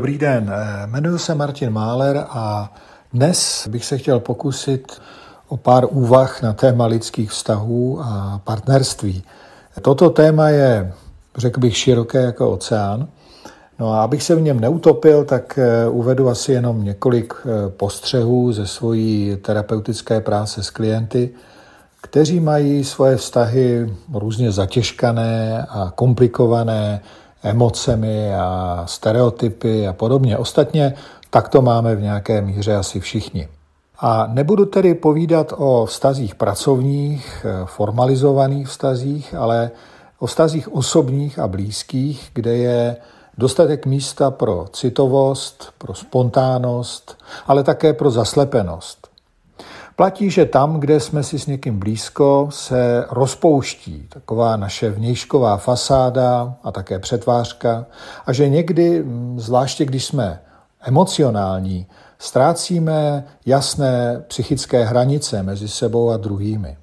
Dobrý den, jmenuji se Martin Máler a dnes bych se chtěl pokusit o pár úvah na téma lidských vztahů a partnerství. Toto téma je, řekl bych, široké jako oceán. No a abych se v něm neutopil, tak eh, uvedu asi jenom několik eh, postřehů ze svojí terapeutické práce s klienty, kteří mají svoje vztahy různě zatěžkané a komplikované emocemi a stereotypy a podobně. Ostatně tak to máme v nějaké míře asi všichni. A nebudu tedy povídat o vztazích pracovních, formalizovaných vztazích, ale o vztazích osobních a blízkých, kde je dostatek místa pro citovost, pro spontánnost, ale také pro zaslepenost. Platí, že tam, kde jsme si s někým blízko, se rozpouští taková naše vnějšková fasáda a také přetvářka a že někdy, zvláště když jsme emocionální, ztrácíme jasné psychické hranice mezi sebou a druhými.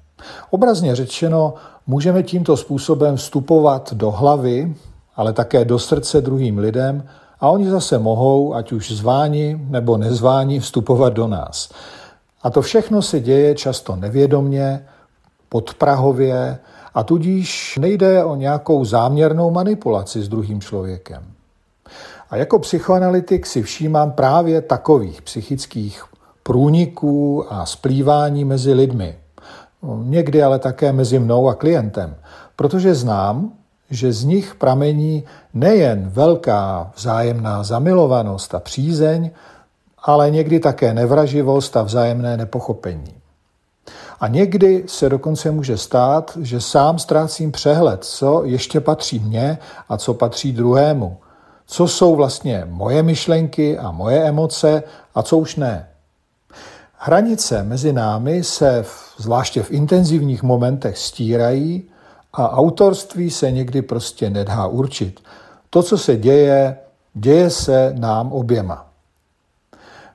Obrazně řečeno, můžeme tímto způsobem vstupovat do hlavy, ale také do srdce druhým lidem a oni zase mohou, ať už zváni nebo nezváni, vstupovat do nás. A to všechno se děje často nevědomně, podprahově a tudíž nejde o nějakou záměrnou manipulaci s druhým člověkem. A jako psychoanalytik si všímám právě takových psychických průniků a splývání mezi lidmi. Někdy ale také mezi mnou a klientem, protože znám, že z nich pramení nejen velká vzájemná zamilovanost a přízeň, ale někdy také nevraživost a vzájemné nepochopení. A někdy se dokonce může stát, že sám ztrácím přehled, co ještě patří mně a co patří druhému. Co jsou vlastně moje myšlenky a moje emoce a co už ne. Hranice mezi námi se v, zvláště v intenzivních momentech stírají a autorství se někdy prostě nedá určit. To, co se děje, děje se nám oběma.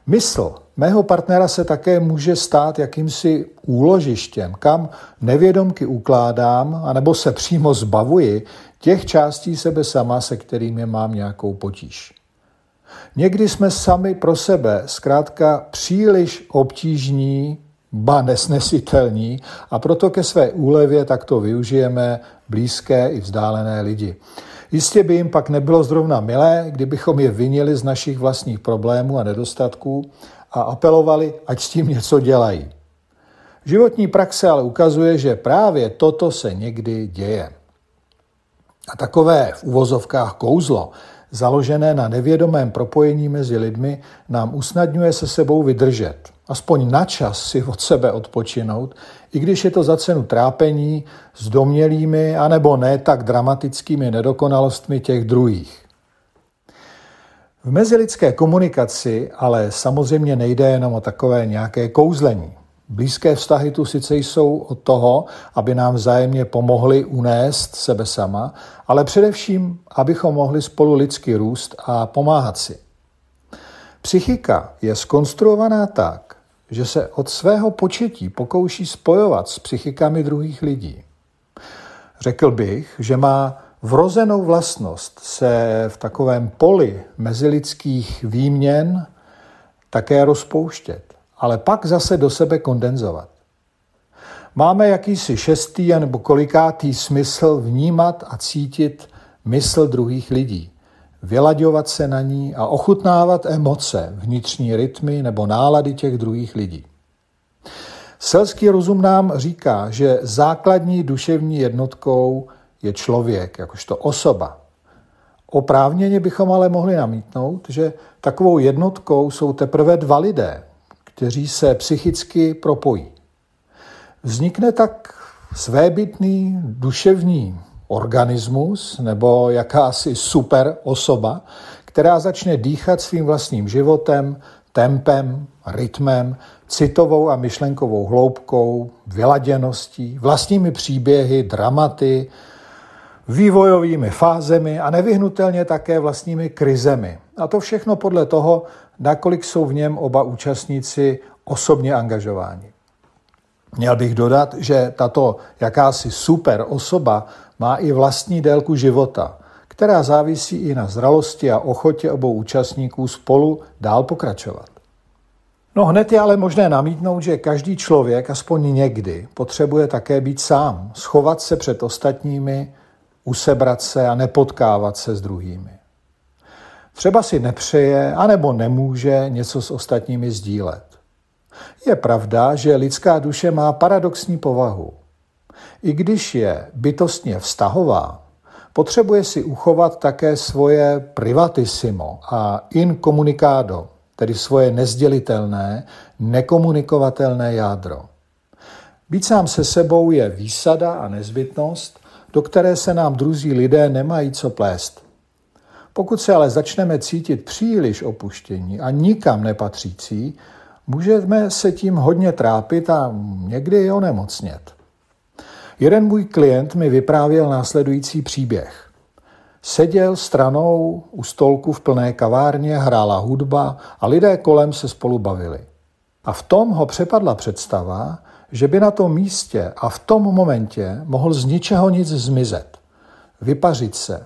Mysl mého partnera se také může stát jakýmsi úložištěm, kam nevědomky ukládám, anebo se přímo zbavuji těch částí sebe sama, se kterými mám nějakou potíž. Někdy jsme sami pro sebe zkrátka příliš obtížní, ba nesnesitelní a proto ke své úlevě takto využijeme blízké i vzdálené lidi. Jistě by jim pak nebylo zrovna milé, kdybychom je vinili z našich vlastních problémů a nedostatků a apelovali, ať s tím něco dělají. Životní praxe ale ukazuje, že právě toto se někdy děje. A takové v uvozovkách kouzlo, založené na nevědomém propojení mezi lidmi, nám usnadňuje se sebou vydržet. Aspoň na čas si od sebe odpočinout, i když je to za cenu trápení s domělými anebo ne tak dramatickými nedokonalostmi těch druhých. V mezilidské komunikaci ale samozřejmě nejde jenom o takové nějaké kouzlení. Blízké vztahy tu sice jsou od toho, aby nám vzájemně pomohli unést sebe sama, ale především, abychom mohli spolu lidsky růst a pomáhat si. Psychika je skonstruovaná tak, že se od svého početí pokouší spojovat s psychikami druhých lidí. Řekl bych, že má vrozenou vlastnost se v takovém poli mezilidských výměn také rozpouštět ale pak zase do sebe kondenzovat. Máme jakýsi šestý nebo kolikátý smysl vnímat a cítit mysl druhých lidí, vylaďovat se na ní a ochutnávat emoce, vnitřní rytmy nebo nálady těch druhých lidí. Selský rozum nám říká, že základní duševní jednotkou je člověk, jakožto osoba. Oprávněně bychom ale mohli namítnout, že takovou jednotkou jsou teprve dva lidé, kteří se psychicky propojí. Vznikne tak svébytný duševní organismus nebo jakási super osoba, která začne dýchat svým vlastním životem, tempem, rytmem, citovou a myšlenkovou hloubkou, vyladěností, vlastními příběhy, dramaty, vývojovými fázemi a nevyhnutelně také vlastními krizemi. A to všechno podle toho, nakolik jsou v něm oba účastníci osobně angažováni. Měl bych dodat, že tato jakási super osoba má i vlastní délku života, která závisí i na zralosti a ochotě obou účastníků spolu dál pokračovat. No hned je ale možné namítnout, že každý člověk aspoň někdy potřebuje také být sám, schovat se před ostatními, usebrat se a nepotkávat se s druhými. Třeba si nepřeje anebo nemůže něco s ostatními sdílet. Je pravda, že lidská duše má paradoxní povahu. I když je bytostně vztahová, potřebuje si uchovat také svoje privatissimo a incommunicado, tedy svoje nezdělitelné, nekomunikovatelné jádro. Být sám se sebou je výsada a nezbytnost, do které se nám druzí lidé nemají co plést. Pokud se ale začneme cítit příliš opuštění a nikam nepatřící, můžeme se tím hodně trápit a někdy i onemocnět. Jeden můj klient mi vyprávěl následující příběh. Seděl stranou u stolku v plné kavárně, hrála hudba a lidé kolem se spolu bavili. A v tom ho přepadla představa, že by na tom místě a v tom momentě mohl z ničeho nic zmizet, vypařit se,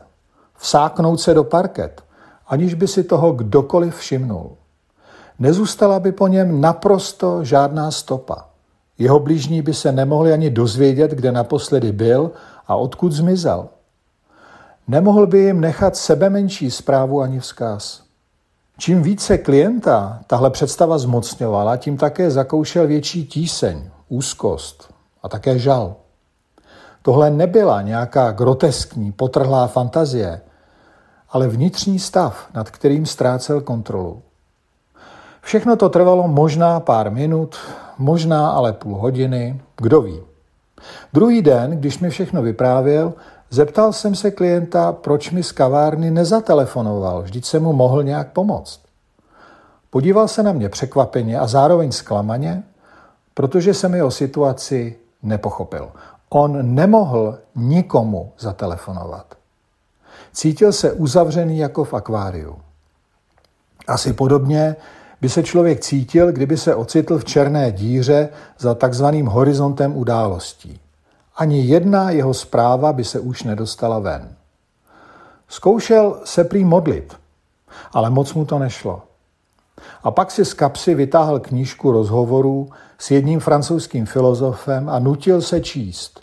vsáknout se do parket, aniž by si toho kdokoliv všimnul. Nezůstala by po něm naprosto žádná stopa. Jeho blížní by se nemohli ani dozvědět, kde naposledy byl a odkud zmizel. Nemohl by jim nechat sebe menší zprávu ani vzkaz. Čím více klienta tahle představa zmocňovala, tím také zakoušel větší tíseň, úzkost a také žal. Tohle nebyla nějaká groteskní, potrhlá fantazie, ale vnitřní stav, nad kterým ztrácel kontrolu. Všechno to trvalo možná pár minut, možná ale půl hodiny, kdo ví. Druhý den, když mi všechno vyprávěl, zeptal jsem se klienta, proč mi z kavárny nezatelefonoval, vždyť se mu mohl nějak pomoct. Podíval se na mě překvapeně a zároveň zklamaně, protože se mi o situaci nepochopil. On nemohl nikomu zatelefonovat. Cítil se uzavřený jako v akváriu. Asi podobně by se člověk cítil, kdyby se ocitl v černé díře za takzvaným horizontem událostí. Ani jedna jeho zpráva by se už nedostala ven. Zkoušel se prý modlit, ale moc mu to nešlo. A pak si z kapsy vytáhl knížku rozhovorů s jedním francouzským filozofem a nutil se číst.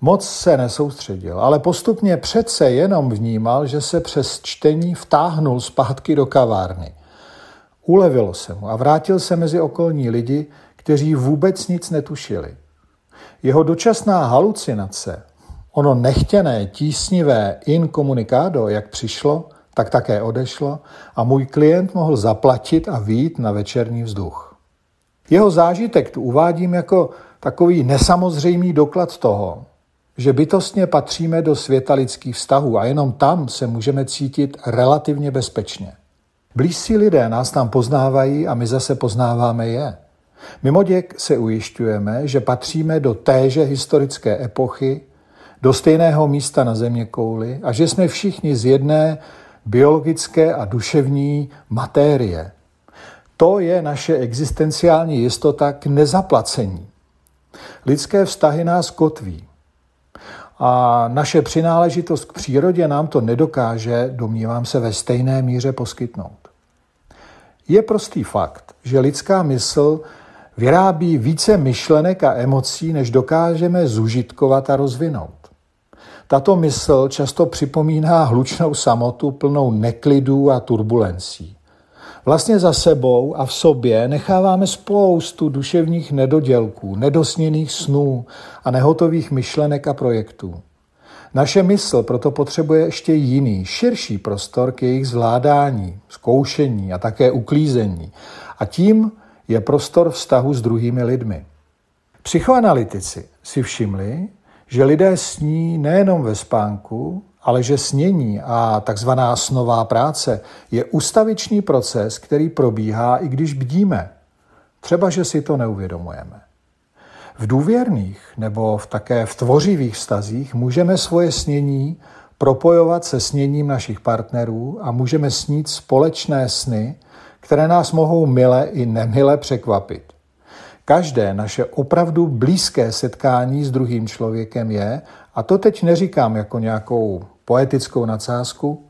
Moc se nesoustředil, ale postupně přece jenom vnímal, že se přes čtení vtáhnul zpátky do kavárny – Ulevilo se mu a vrátil se mezi okolní lidi, kteří vůbec nic netušili. Jeho dočasná halucinace, ono nechtěné, tísnivé inkomunikádo, jak přišlo, tak také odešlo a můj klient mohl zaplatit a výjít na večerní vzduch. Jeho zážitek tu uvádím jako takový nesamozřejmý doklad toho, že bytostně patříme do světa lidských vztahů a jenom tam se můžeme cítit relativně bezpečně. Blízcí lidé nás tam poznávají a my zase poznáváme je. Mimoděk se ujišťujeme, že patříme do téže historické epochy, do stejného místa na země kouli a že jsme všichni z jedné biologické a duševní matérie. To je naše existenciální jistota k nezaplacení. Lidské vztahy nás kotví. A naše přináležitost k přírodě nám to nedokáže, domnívám se, ve stejné míře poskytnout. Je prostý fakt, že lidská mysl vyrábí více myšlenek a emocí, než dokážeme zužitkovat a rozvinout. Tato mysl často připomíná hlučnou samotu plnou neklidů a turbulencí. Vlastně za sebou a v sobě necháváme spoustu duševních nedodělků, nedosněných snů a nehotových myšlenek a projektů. Naše mysl proto potřebuje ještě jiný, širší prostor k jejich zvládání, zkoušení a také uklízení. A tím je prostor vztahu s druhými lidmi. Psychoanalytici si všimli, že lidé sní nejenom ve spánku, ale že snění a takzvaná snová práce je ustavičný proces, který probíhá, i když bdíme. Třeba, že si to neuvědomujeme. V důvěrných nebo v také v tvořivých vztazích můžeme svoje snění propojovat se sněním našich partnerů a můžeme snít společné sny, které nás mohou mile i nemile překvapit. Každé naše opravdu blízké setkání s druhým člověkem je, a to teď neříkám jako nějakou poetickou nadsázku,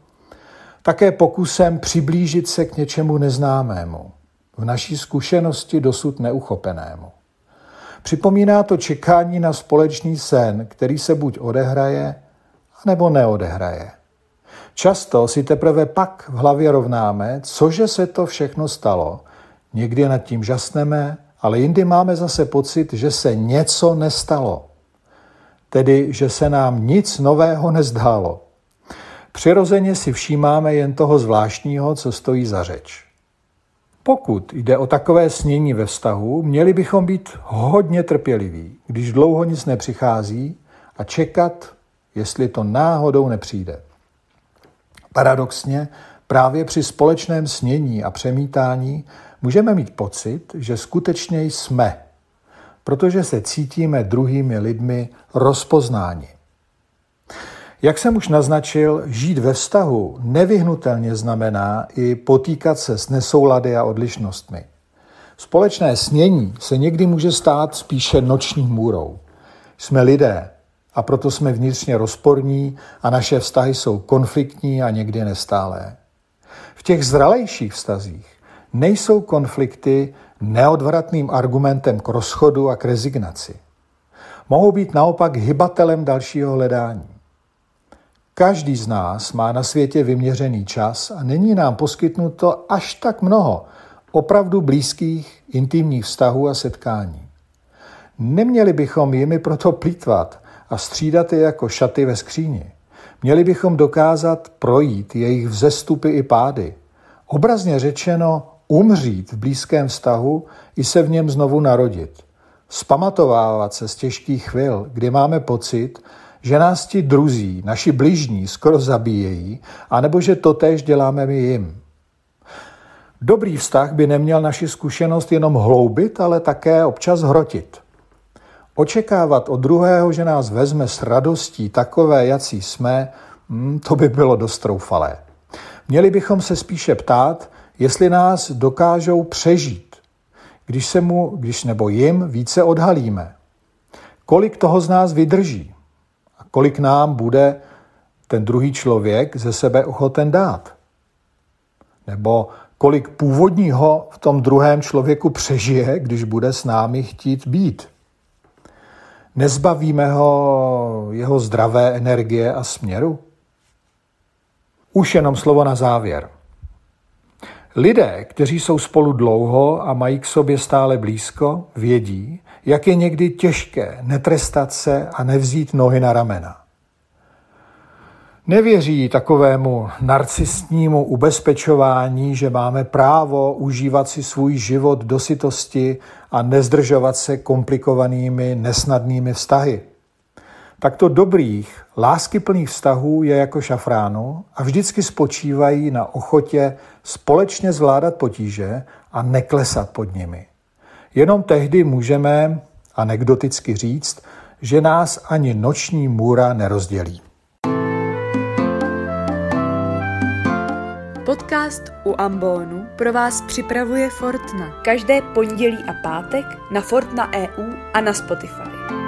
také pokusem přiblížit se k něčemu neznámému, v naší zkušenosti dosud neuchopenému. Připomíná to čekání na společný sen, který se buď odehraje, nebo neodehraje. Často si teprve pak v hlavě rovnáme, cože se to všechno stalo. Někdy nad tím žasneme, ale jindy máme zase pocit, že se něco nestalo. Tedy, že se nám nic nového nezdálo. Přirozeně si všímáme jen toho zvláštního, co stojí za řeč. Pokud jde o takové snění ve vztahu, měli bychom být hodně trpěliví, když dlouho nic nepřichází a čekat, jestli to náhodou nepřijde. Paradoxně, právě při společném snění a přemítání můžeme mít pocit, že skutečně jsme, protože se cítíme druhými lidmi rozpoznáni. Jak jsem už naznačil, žít ve vztahu nevyhnutelně znamená i potýkat se s nesoulady a odlišnostmi. Společné snění se někdy může stát spíše noční můrou. Jsme lidé a proto jsme vnitřně rozporní a naše vztahy jsou konfliktní a někdy nestálé. V těch zralejších vztazích nejsou konflikty neodvratným argumentem k rozchodu a k rezignaci. Mohou být naopak hybatelem dalšího hledání. Každý z nás má na světě vyměřený čas a není nám poskytnuto až tak mnoho opravdu blízkých, intimních vztahů a setkání. Neměli bychom jimi proto plítvat a střídat je jako šaty ve skříni. Měli bychom dokázat projít jejich vzestupy i pády. Obrazně řečeno, umřít v blízkém vztahu i se v něm znovu narodit. Spamatovávat se z těžkých chvil, kdy máme pocit, že nás ti druzí, naši bližní, skoro zabíjejí, anebo že to též děláme my jim. Dobrý vztah by neměl naši zkušenost jenom hloubit, ale také občas hrotit. Očekávat od druhého, že nás vezme s radostí takové, jací jsme, hm, to by bylo dost troufalé. Měli bychom se spíše ptát, jestli nás dokážou přežít, když se mu, když nebo jim více odhalíme. Kolik toho z nás vydrží kolik nám bude ten druhý člověk ze sebe ochoten dát. Nebo kolik původního v tom druhém člověku přežije, když bude s námi chtít být. Nezbavíme ho jeho zdravé energie a směru? Už jenom slovo na závěr. Lidé, kteří jsou spolu dlouho a mají k sobě stále blízko, vědí, jak je někdy těžké netrestat se a nevzít nohy na ramena. Nevěří takovému narcistnímu ubezpečování, že máme právo užívat si svůj život do sytosti a nezdržovat se komplikovanými, nesnadnými vztahy. Takto dobrých, láskyplných vztahů je jako šafránu a vždycky spočívají na ochotě společně zvládat potíže a neklesat pod nimi. Jenom tehdy můžeme anekdoticky říct, že nás ani noční můra nerozdělí. Podcast u Ambonu pro vás připravuje Fortna. Každé pondělí a pátek na Fortna EU a na Spotify.